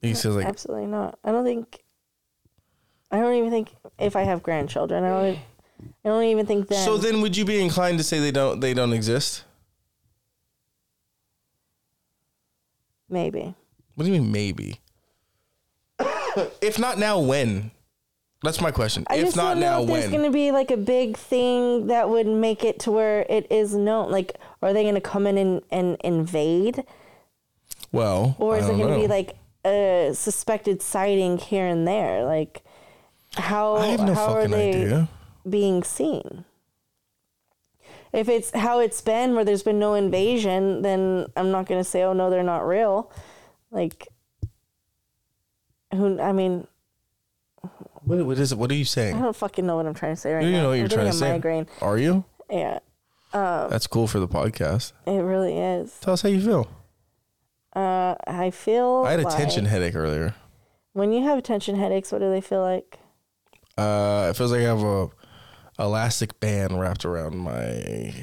He says like, absolutely not. I don't think. I don't even think if I have grandchildren, I don't. Even, I don't even think then. so then would you be inclined to say they don't they don't exist? maybe. What do you mean maybe? if not now, when? That's my question. I if just not don't know now, if there's when? going to be like a big thing that would make it to where it is known. Like, are they going to come in and, and invade, well, or is it going to be like a suspected sighting here and there? Like, how I have no how are fucking they idea. being seen? if it's how it's been where there's been no invasion, then I'm not gonna say, oh no, they're not real. Like, who? I mean, What, what is it? What are you saying? I don't fucking know what I'm trying to say right You now. know what I'm you're trying to say. migraine. Are you? Yeah, That's cool for the podcast. it really is. Tell us how you feel. Uh, I feel. I had a like- tension headache earlier. When you have tension headaches, what do they feel like? Uh, it feels like I have a elastic band wrapped around my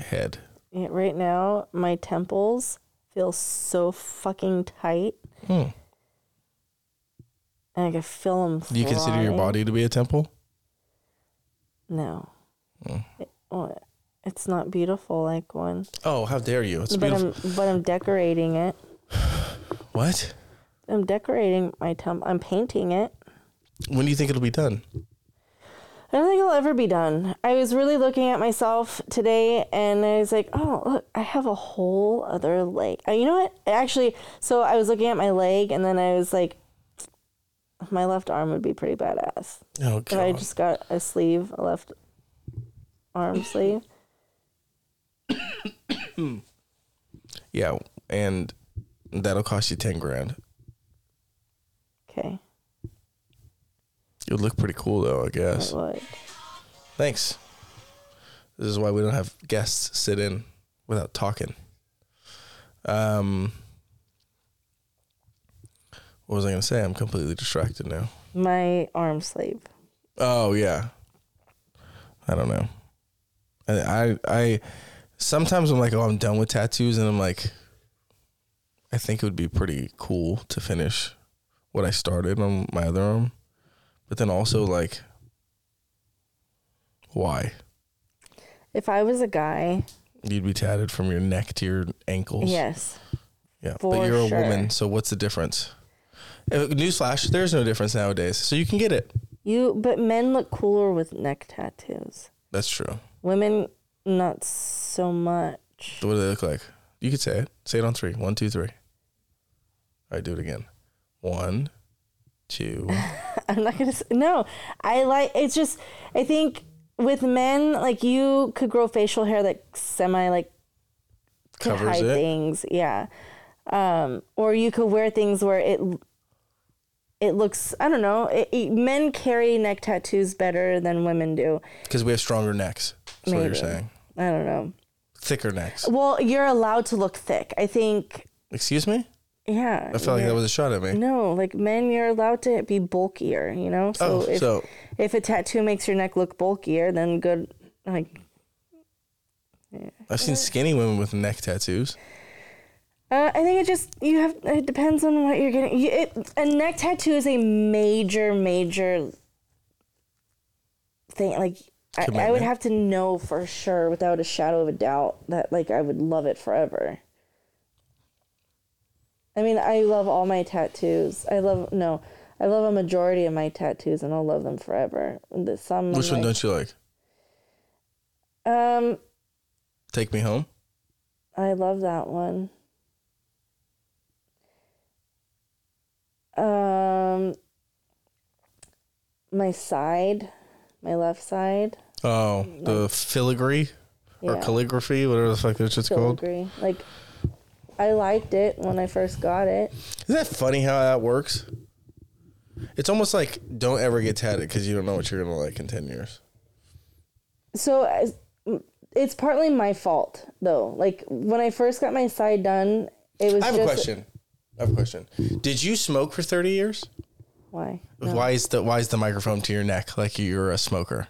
head. Yeah, right now, my temples feel so fucking tight. Hmm. And I can feel them. Do you consider your body to be a temple? No. Hmm. It- well, it's not beautiful like one. Oh, how dare you! It's but beautiful. I'm but I'm decorating it. What? I'm decorating my temple. I'm painting it. When do you think it'll be done? I don't think it'll ever be done. I was really looking at myself today and I was like, oh, look, I have a whole other leg. Uh, You know what? Actually, so I was looking at my leg and then I was like, my left arm would be pretty badass. Oh If I just got a sleeve, a left arm sleeve. Yeah, and that'll cost you ten grand. Okay. It would look pretty cool though, I guess. Would. Thanks. This is why we don't have guests sit in without talking. Um, what was I going to say? I'm completely distracted now. My arm sleeve. Oh yeah. I don't know. I I, I sometimes I'm like, oh, I'm done with tattoos, and I'm like, I think it would be pretty cool to finish what I started on my other arm, but then also like, why? If I was a guy, You'd be tatted from your neck to your ankles. yes. Yeah, but you're a sure. woman, so what's the difference? Uh, Newsflash: There's no difference nowadays, so you can get it. You but men look cooler with neck tattoos. That's true. Women not so much. What do they look like? You could say it. Say it on three. One, two, three. All right, do it again. One, two. I'm not gonna. Say, no, I like. It's just. I think with men, like you could grow facial hair that semi like to Covers hide it. things. Yeah. Um, or you could wear things where it. It looks. I don't know. It, it- men carry neck tattoos better than women do. Because we have stronger necks. That's what you're Maybe. saying. I don't know. Thicker necks. Well, you're allowed to look thick. I think. Excuse me? Yeah. I felt like that was a shot at me. No, like men, you're allowed to be bulkier. You know. So oh, if so if a tattoo makes your neck look bulkier, then good. Like I've seen skinny women with neck tattoos. Uh, I think it just you have. It depends on what you're getting. You, it, a neck tattoo is a major, major thing. Like I, I would have to know for sure, without a shadow of a doubt, that like I would love it forever. I mean, I love all my tattoos. I love no, I love a majority of my tattoos, and I'll love them forever. The some. Which one like, don't you like? Um, Take me home. I love that one. Um, my side, my left side. Oh, the filigree or Yeah. calligraphy, whatever the fuck that's just called. Like, I liked it when I first got it. Isn't that funny how that works? It's almost like don't ever get tatted because you don't know what you're gonna like in ten years. So it's partly my fault though. Like when I first got my side done, it was I have just a question. I have a question. Did you smoke for thirty years? why. No. Why is the why is the microphone to your neck like you're a smoker?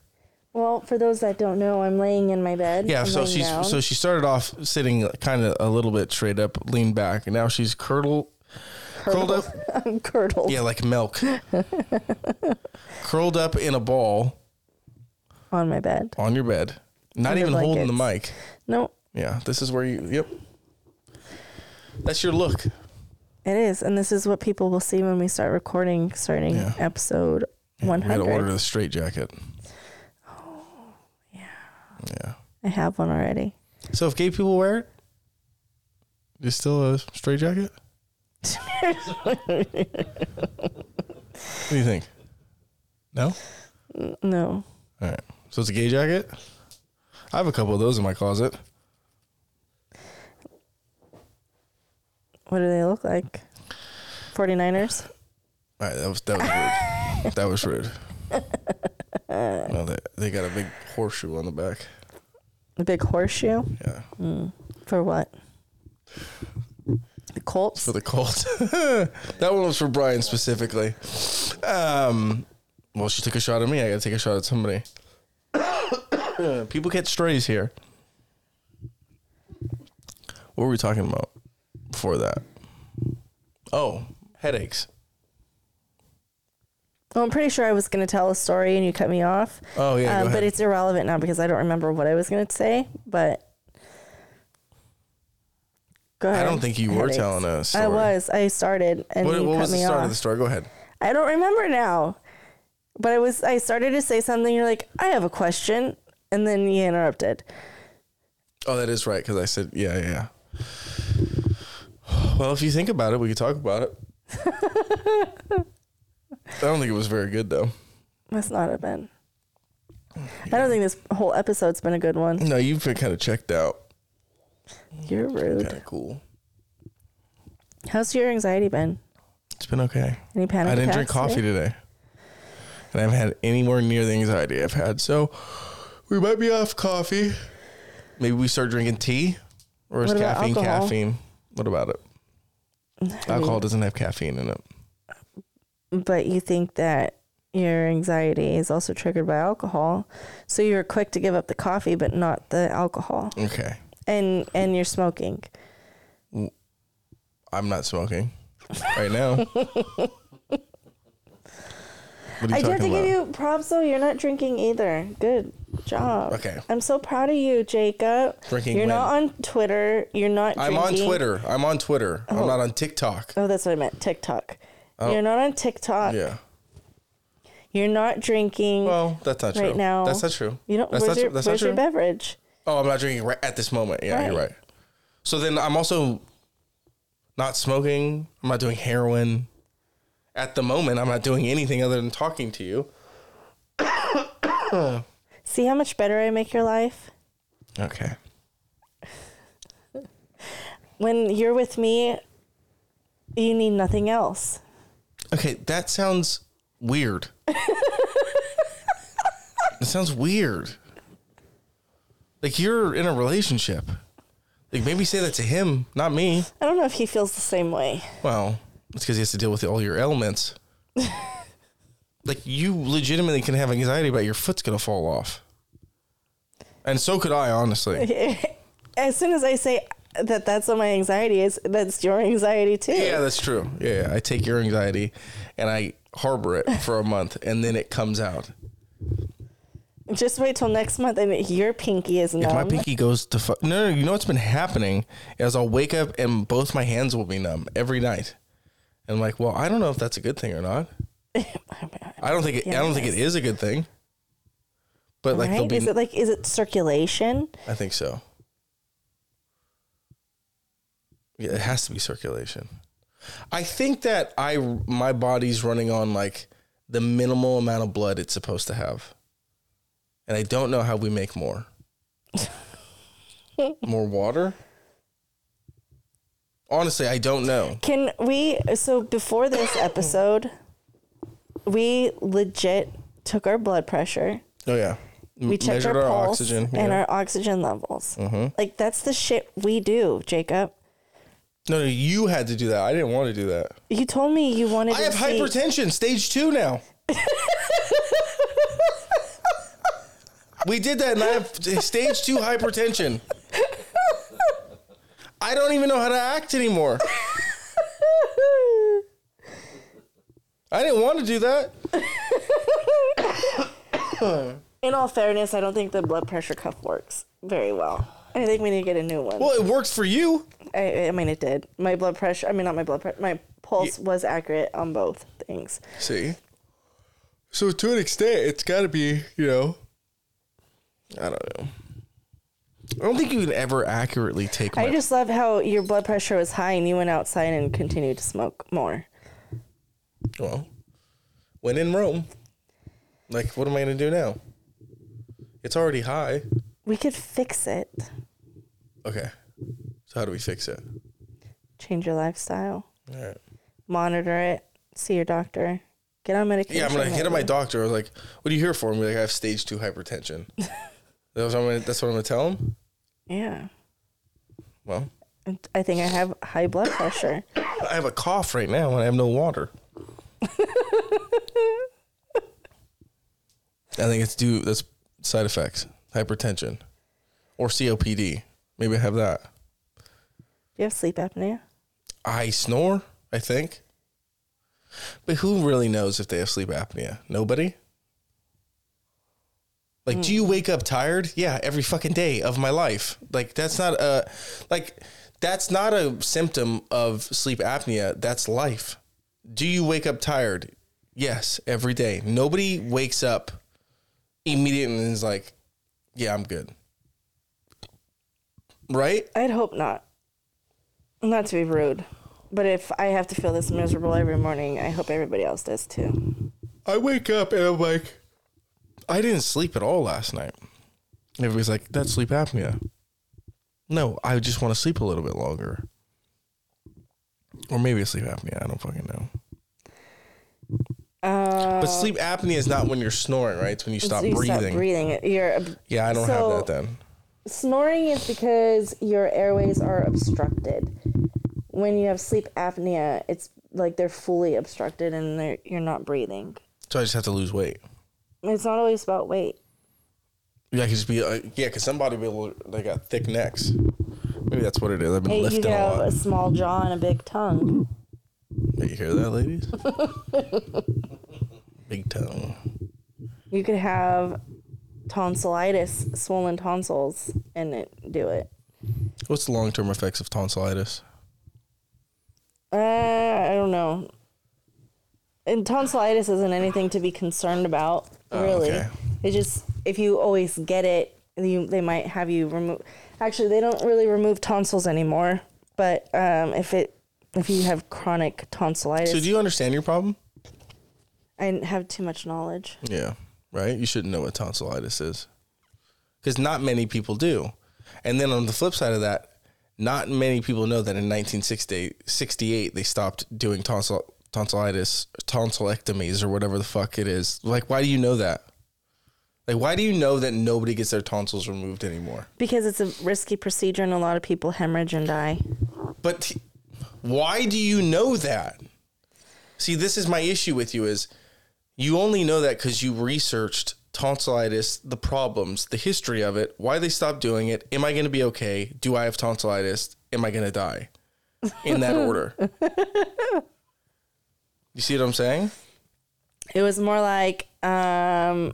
Well, for those that don't know, I'm laying in my bed. Yeah, I'm so she's down. so she started off sitting kind of a little bit straight up, leaned back, and now she's curdled, curled up. I'm curdled Yeah, like milk. curled up in a ball on my bed. on your bed, not Under even holding the mic. blankets. No, Yeah, this is where you. Yep. That's your look. It is, and this is what people will see when we start recording, starting Yeah. episode one We gotta order hundred. the straight jacket. Yeah. Yeah. I have one already. So if gay people wear it, it, is still a straight jacket? what do you think? No? No, All right. So it's a gay jacket? I have a couple of those in my closet. What do they look like? 49ers? All right, that was that was rude. that was rude. No, they they got a big horseshoe on the back. A big horseshoe? Yeah, For what? The Colts? for the Colts. that one was for Brian specifically. Um, well, she took a shot at me. I got to take a shot at somebody. People get strays here. What were we talking about before that? Oh, headaches. Well, I'm pretty sure I was going to tell a story and you cut me off. Oh yeah, Um, but it's irrelevant now because I don't remember what I was going to say. But go ahead. I don't think you were telling a I story. I was. I started and What, you what cut was the me start off. of the story? Go ahead. I don't remember now. But I was. I started to say something. You're like, I have a question, and then you interrupted. Oh, that is right because I said yeah, yeah. yeah. Well, if you think about it, we could talk about it. I don't think it was very good though. Must not have been. I don't think this whole episode's been a good one. No, you've been kind of checked out. You're rude. Kind of cool. How's your anxiety been? It's been okay. Any panic I didn't drink coffee today? today, and I haven't had anywhere near the anxiety I've had. So we might be off coffee. Maybe we start drinking tea, or is caffeine alcohol? caffeine? What about it? Alcohol doesn't have caffeine in it. But you think that your anxiety is also triggered by alcohol, so you're quick to give up the coffee, but not the alcohol, Okay, and and you're smoking. I'm not smoking right now. What are I do have to talking give you props though. You're not drinking either. Good job. Okay. I'm so proud of you, Jacob. Drinking You're when? not on Twitter. You're not. Drinking. I'm on Twitter. I'm on Twitter. I'm oh. not on TikTok. Oh, that's what I meant. TikTok. Oh. You're not on TikTok. Yeah. You're not drinking. Well, that's not true. Right now. That's not true. you don't. That's where's not, your, that's where's not your true. beverage? Oh, I'm not drinking right at this moment. Yeah, you're Right. right. So then I'm also not smoking. I'm not doing heroin. At the moment, I'm not doing anything other than talking to you. See how much better I make your life Okay. when you're with me. You need nothing else. Okay, that sounds weird. that sounds weird. Like you're in a relationship. Like maybe say that to him, not me. I don't know if he feels the same way. Well, it's because he has to deal with all your ailments. like you legitimately can have anxiety about your foot's gonna fall off. And so could I, honestly. As soon as I say that that's what my anxiety is, that's your anxiety too. Yeah, that's true. Yeah, yeah, I take your anxiety and I harbor it for a month and then it comes out. Just wait till next month and your pinky is numb. If my pinky goes to fu- no, no, you know what's been happening is I'll wake up and both my hands will be numb every night. And I'm like, well, I don't know if that's a good thing or not. I don't think it, I don't think it is a good thing. But like right? be, Is it like is it circulation? I think so. Yeah, it has to be circulation. I think that I my body's running on like the minimal amount of blood it's supposed to have. And I don't know how we make more. more water? Honestly, I don't know. Can we so before this episode we legit took our blood pressure. Oh yeah. M- We checked our, measured pulse oxygen. and our oxygen levels. Mm-hmm. Like that's the shit we do, Jacob. No, no, you had to do that. I didn't want to do that. You told me you wanted to I to have see- hypertension, stage two now. we did that, and I have stage two hypertension. I don't even know how to act anymore. I didn't want to do that. In all fairness, I don't think the blood pressure cuff works very well. I think we need to get a new one. Well, it works for you. I, I mean, it did. My blood pressure. I mean, not my blood pressure. My pulse was accurate on both things. See? So to an extent, it's got to be, you know. I don't know. I don't think you can ever accurately take my I just love how your blood pressure was high and you went outside and continued to smoke more. Well, when in Rome, like, what am I going to do now? It's already high. We could fix it. Okay. So how do we fix it? Change your lifestyle. All right. Monitor it. See your doctor. Get on medication. Yeah, I'm gonna hit up my doctor. I was like, "What are you here for?" Be like, "I have stage two hypertension." that's, what I'm gonna, that's what I'm gonna tell him. Yeah. Well, I think I have high blood pressure. I have a cough right now and I have no water. I think it's due. That's side effects: hypertension or COPD. Maybe I have that. Do you have sleep apnea? I snore. I think. But who really knows if they have sleep apnea? Nobody. Like, do you hmm. wake up tired? Yeah, every fucking day of my life. Like, that's not a, like, that's not a symptom of sleep apnea. That's life. Do you wake up tired? Yes, every day. Nobody wakes up immediately and is like, yeah, I'm good. Right? I'd hope not. Not to be rude, but if I have to feel this miserable every morning, I hope everybody else does too. I wake up and I'm like, I didn't sleep at all last night. Everybody's like, that's sleep apnea. No, I just want to sleep a little bit longer. Or maybe it's sleep apnea. I don't fucking know. Uh, But sleep apnea is not when you're snoring, right? It's when you stop you breathing. Stop breathing. You're Yeah, I don't So- have that then. Snoring is because your airways are obstructed. When you have sleep apnea, it's like they're fully obstructed and they're, you're not breathing. So I just have to lose weight. It's not always about weight. Yeah, I could just be, uh, yeah, because some bodybuilders, they got thick necks. Maybe that's what it is. I've been Hey, you lifting could a have lot. a small jaw and a big tongue. Did you hear that, ladies? Big tongue. You could have tonsillitis, swollen tonsils, and it, do it. What's the long term effects of tonsillitis? Uh, I don't know. And tonsillitis isn't anything to be concerned about, Oh, really. okay. It's just if you always get it, you they might have you remove. Actually, they don't really remove tonsils anymore. But um, if it if you have chronic tonsillitis, So do you understand your problem? I have too much knowledge. Yeah, right. You shouldn't know what tonsillitis is, because not many people do. And then on the flip side of that, not many people know that in 1968 they stopped doing tonsil tonsillitis tonsillectomies or whatever the fuck it is. Like, why do you know that? Like, why do you know that nobody gets their tonsils removed anymore? Because it's a risky procedure and a lot of people hemorrhage and die. But t- why do you know that? See, this is my issue with you is you only know that because you researched tonsillitis, the problems, the history of it, why they stopped doing it. Am I going to be okay? Do I have tonsillitis? Am I going to die? In that order. you see what I'm saying? It was more like, um,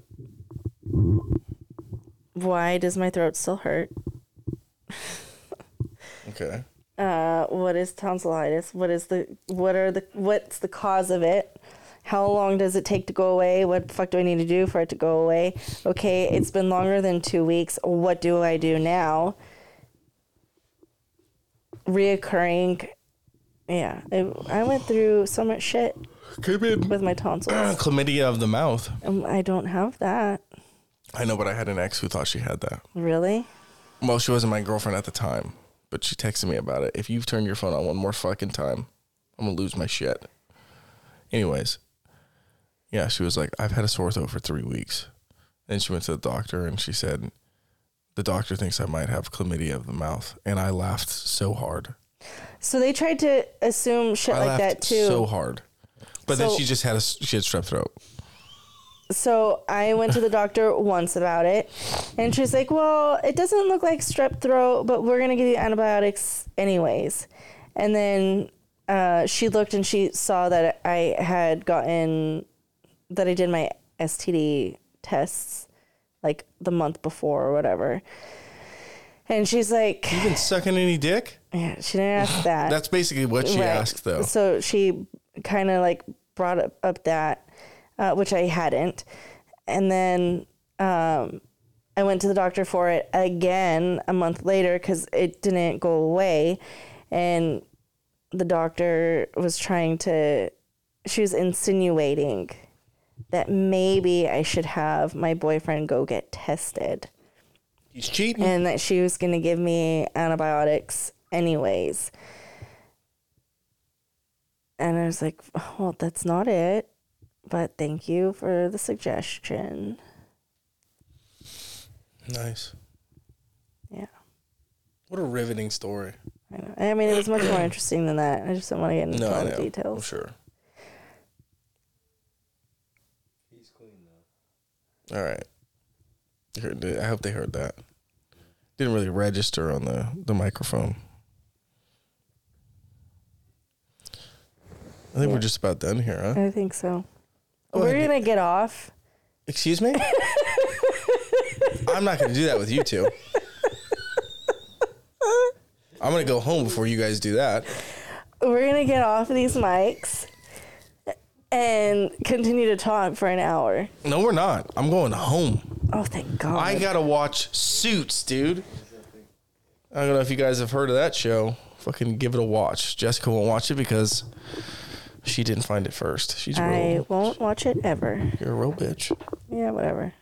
why does my throat still hurt? Okay. Uh, what is tonsillitis? What is the what are the what's the cause of it? How long does it take to go away? What the fuck do I need to do for it to go away? Okay, it's been longer than two weeks. What do I do now? Reoccurring. Yeah, it, I went through so much shit Could with my tonsils. chlamydia of the mouth. Um, I don't have that. I know, but I had an ex who thought she had that. Really? Well, she wasn't my girlfriend at the time, but she texted me about it. If you turn your phone on one more fucking time, I'm gonna lose my shit. Anyways, yeah, she was like, I've had a sore throat for three weeks. And she went to the doctor and she said, the doctor thinks I might have chlamydia of the mouth, and I laughed so hard. So they tried to assume shit I like laughed that too. so hard. But then she just had a she had strep throat. So I went to the doctor once about it, and she's like, "Well, it doesn't look like strep throat, but we're gonna give you antibiotics anyways." And then uh, she looked and she saw that I had gotten that I did my STD tests like the month before or whatever. And she's like, You been sucking any dick? yeah, she didn't ask that. That's basically what she Right. asked, though. So she kind of like brought up, up that, uh, which I hadn't. And then um, I went to the doctor for it again a month later because it didn't go away. And the doctor was trying to, she was insinuating that maybe I should have my boyfriend go get tested. He's cheating. and that she was going to give me antibiotics anyways. And I was like, well, that's not it. But thank you for the suggestion. nice. Yeah. What a riveting story. I know. I mean, it was much more interesting than that. I just don't want to get into No, all I the know. I'm sure. He's clean though. All right. You heard it. I hope they heard that. Didn't really register on the, the microphone. I think Yeah. we're just about done here, huh? I think so. We're going to get off. Excuse me? I'm not going to do that with you two. I'm going to go home before you guys do that. We're going to get off these mics and continue to talk for an hour. No, we're not. I'm going home. Oh, thank God. I got to watch Suits, dude. I don't know if you guys have heard of that show. Fucking give it a watch. Jessica won't watch it because she didn't find it first. She's a I real, won't watch it ever. you're a real bitch. Yeah, whatever.